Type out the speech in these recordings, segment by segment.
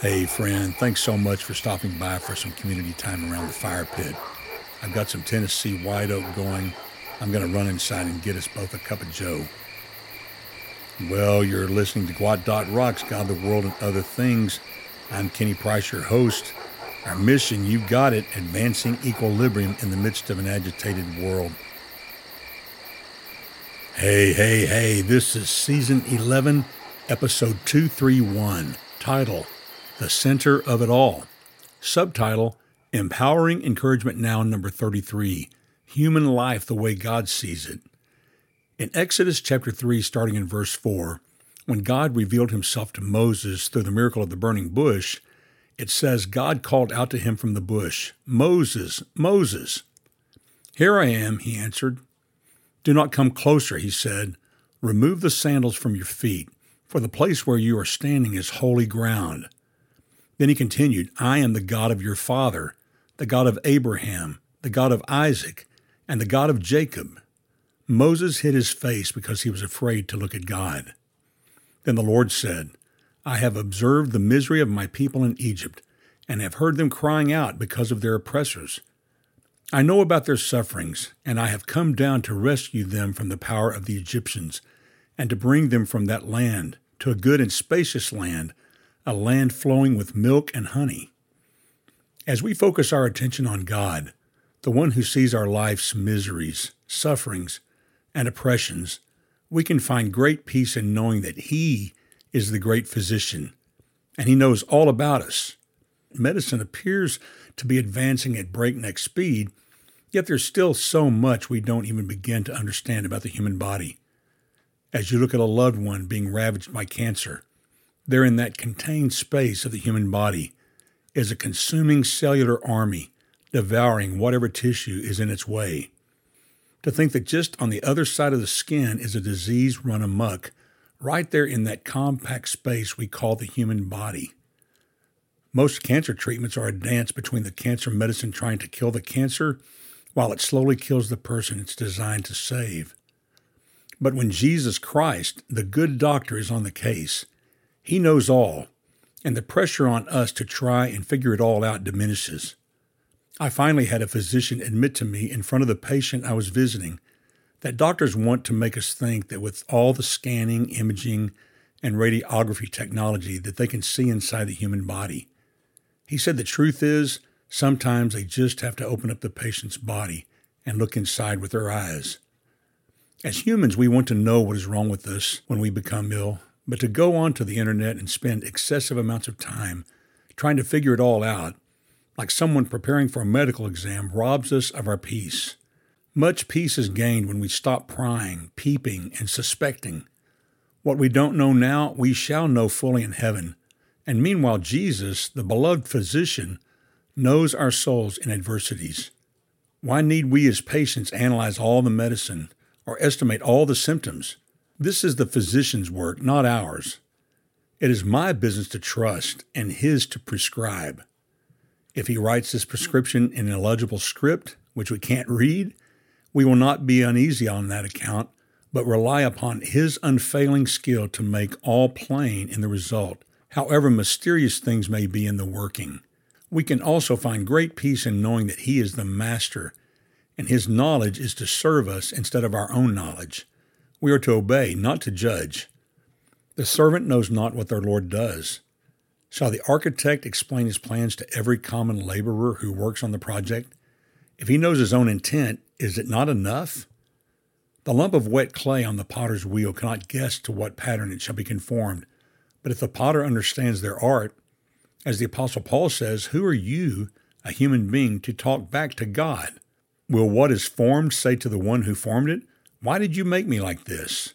Hey, friend, thanks so much for stopping by for some community time around the fire pit. I've got some Tennessee white oak going. I'm going to run inside and get us both a cup of joe. Well, you're listening to Gwot Dot Rocks, God, the World, and Other Things. I'm Kenny Price, your host. Our mission, you've got it, advancing equilibrium in the midst of an agitated world. Hey, hey, hey, this is season 11, episode 231, title the Center of It All. Subtitle Empowering Encouragement Now, number 33 Human Life the Way God Sees It. In Exodus chapter 3, starting in verse 4, when God revealed himself to Moses through the miracle of the burning bush, it says, God called out to him from the bush, Moses, Moses. Here I am, he answered. Do not come closer, he said. Remove the sandals from your feet, for the place where you are standing is holy ground. Then he continued, I am the God of your father, the God of Abraham, the God of Isaac, and the God of Jacob. Moses hid his face because he was afraid to look at God. Then the Lord said, I have observed the misery of my people in Egypt, and have heard them crying out because of their oppressors. I know about their sufferings, and I have come down to rescue them from the power of the Egyptians, and to bring them from that land to a good and spacious land a land flowing with milk and honey. As we focus our attention on God, the one who sees our life's miseries, sufferings, and oppressions, we can find great peace in knowing that He is the great physician and He knows all about us. Medicine appears to be advancing at breakneck speed, yet there's still so much we don't even begin to understand about the human body. As you look at a loved one being ravaged by cancer, there in that contained space of the human body is a consuming cellular army devouring whatever tissue is in its way. To think that just on the other side of the skin is a disease run amuck, right there in that compact space we call the human body. Most cancer treatments are a dance between the cancer medicine trying to kill the cancer while it slowly kills the person it's designed to save. But when Jesus Christ, the good doctor, is on the case, he knows all, and the pressure on us to try and figure it all out diminishes. I finally had a physician admit to me in front of the patient I was visiting that doctors want to make us think that with all the scanning, imaging, and radiography technology that they can see inside the human body. He said the truth is sometimes they just have to open up the patient's body and look inside with their eyes. As humans, we want to know what is wrong with us when we become ill but to go onto the internet and spend excessive amounts of time trying to figure it all out, like someone preparing for a medical exam, robs us of our peace. Much peace is gained when we stop prying, peeping, and suspecting. What we don't know now, we shall know fully in heaven. And meanwhile, Jesus, the beloved physician, knows our souls in adversities. Why need we as patients analyze all the medicine or estimate all the symptoms? This is the physician's work, not ours. It is my business to trust and his to prescribe. If he writes his prescription in an illegible script, which we can't read, we will not be uneasy on that account, but rely upon his unfailing skill to make all plain in the result, however mysterious things may be in the working. We can also find great peace in knowing that he is the master, and his knowledge is to serve us instead of our own knowledge. We are to obey, not to judge. The servant knows not what their Lord does. Shall the architect explain his plans to every common laborer who works on the project? If he knows his own intent, is it not enough? The lump of wet clay on the potter's wheel cannot guess to what pattern it shall be conformed. But if the potter understands their art, as the Apostle Paul says, who are you, a human being, to talk back to God? Will what is formed say to the one who formed it, why did you make me like this?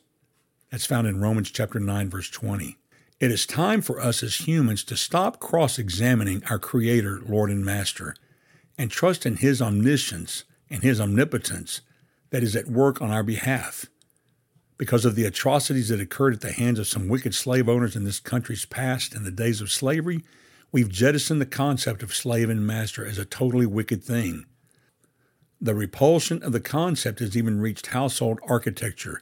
That's found in Romans chapter 9 verse 20. It is time for us as humans to stop cross-examining our creator, Lord and Master and trust in his omniscience and his omnipotence that is at work on our behalf. Because of the atrocities that occurred at the hands of some wicked slave owners in this country's past in the days of slavery, we've jettisoned the concept of slave and master as a totally wicked thing. The repulsion of the concept has even reached household architecture,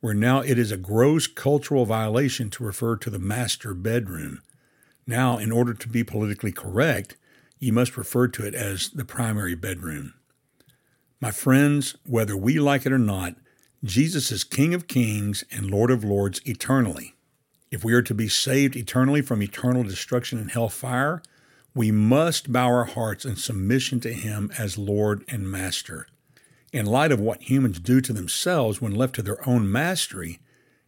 where now it is a gross cultural violation to refer to the master bedroom. Now, in order to be politically correct, you must refer to it as the primary bedroom. My friends, whether we like it or not, Jesus is King of kings and Lord of lords eternally. If we are to be saved eternally from eternal destruction and hellfire, we must bow our hearts in submission to Him as Lord and Master. In light of what humans do to themselves when left to their own mastery,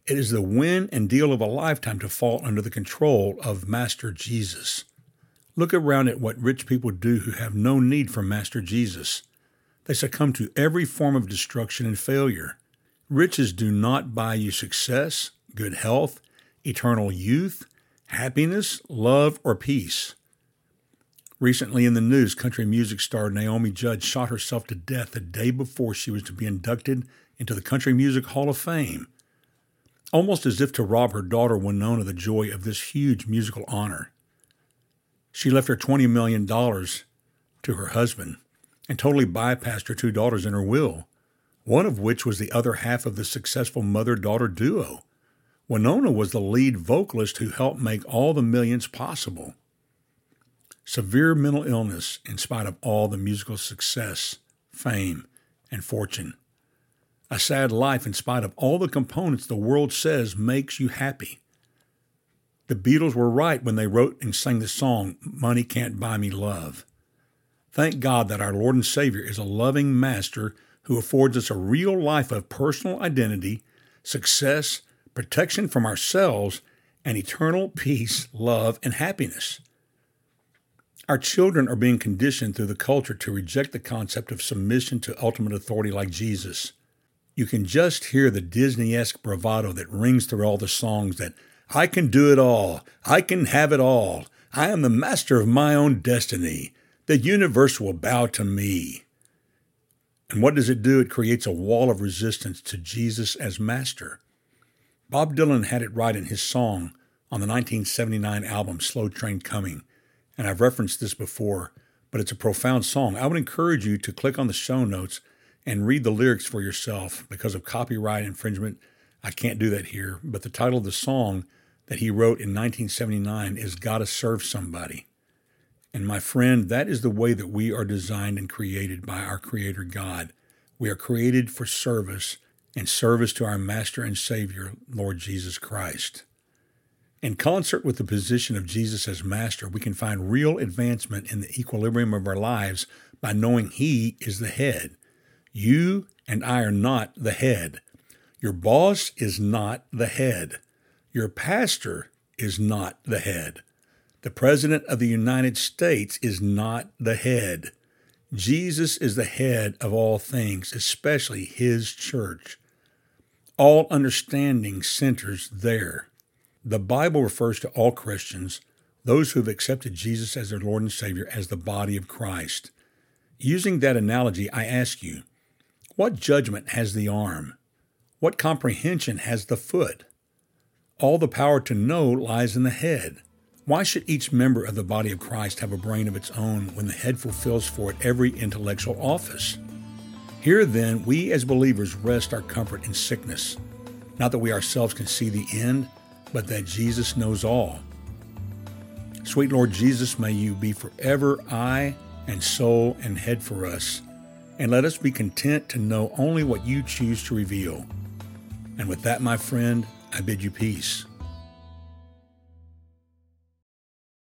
it is the win and deal of a lifetime to fall under the control of Master Jesus. Look around at what rich people do who have no need for Master Jesus. They succumb to every form of destruction and failure. Riches do not buy you success, good health, eternal youth, happiness, love, or peace. Recently in the news, country music star Naomi Judd shot herself to death the day before she was to be inducted into the Country Music Hall of Fame, almost as if to rob her daughter Wynonna the joy of this huge musical honor. She left her $20 million to her husband and totally bypassed her two daughters in her will, one of which was the other half of the successful mother daughter duo. Wynonna was the lead vocalist who helped make all the millions possible severe mental illness in spite of all the musical success, fame, and fortune. A sad life in spite of all the components the world says makes you happy. The Beatles were right when they wrote and sang the song, Money Can't Buy Me Love. Thank God that our Lord and Savior is a loving Master who affords us a real life of personal identity, success, protection from ourselves, and eternal peace, love, and happiness. Our children are being conditioned through the culture to reject the concept of submission to ultimate authority like Jesus. You can just hear the Disney esque bravado that rings through all the songs that I can do it all, I can have it all, I am the master of my own destiny, the universe will bow to me. And what does it do? It creates a wall of resistance to Jesus as master. Bob Dylan had it right in his song on the 1979 album Slow Train Coming and I've referenced this before, but it's a profound song. I would encourage you to click on the show notes and read the lyrics for yourself because of copyright infringement. I can't do that here, but the title of the song that he wrote in 1979 is Gotta Serve Somebody. And my friend, that is the way that we are designed and created by our Creator God. We are created for service and service to our Master and Savior, Lord Jesus Christ. In concert with the position of Jesus as Master, we can find real advancement in the equilibrium of our lives by knowing He is the head. You and I are not the head. Your boss is not the head. Your pastor is not the head. The President of the United States is not the head. Jesus is the head of all things, especially His church. All understanding centers there. The Bible refers to all Christians, those who have accepted Jesus as their Lord and Savior, as the body of Christ. Using that analogy, I ask you, what judgment has the arm? What comprehension has the foot? All the power to know lies in the head. Why should each member of the body of Christ have a brain of its own when the head fulfills for it every intellectual office? Here, then, we as believers rest our comfort in sickness. Not that we ourselves can see the end, but that Jesus knows all. Sweet Lord Jesus, may you be forever eye and soul and head for us, and let us be content to know only what you choose to reveal. And with that, my friend, I bid you peace.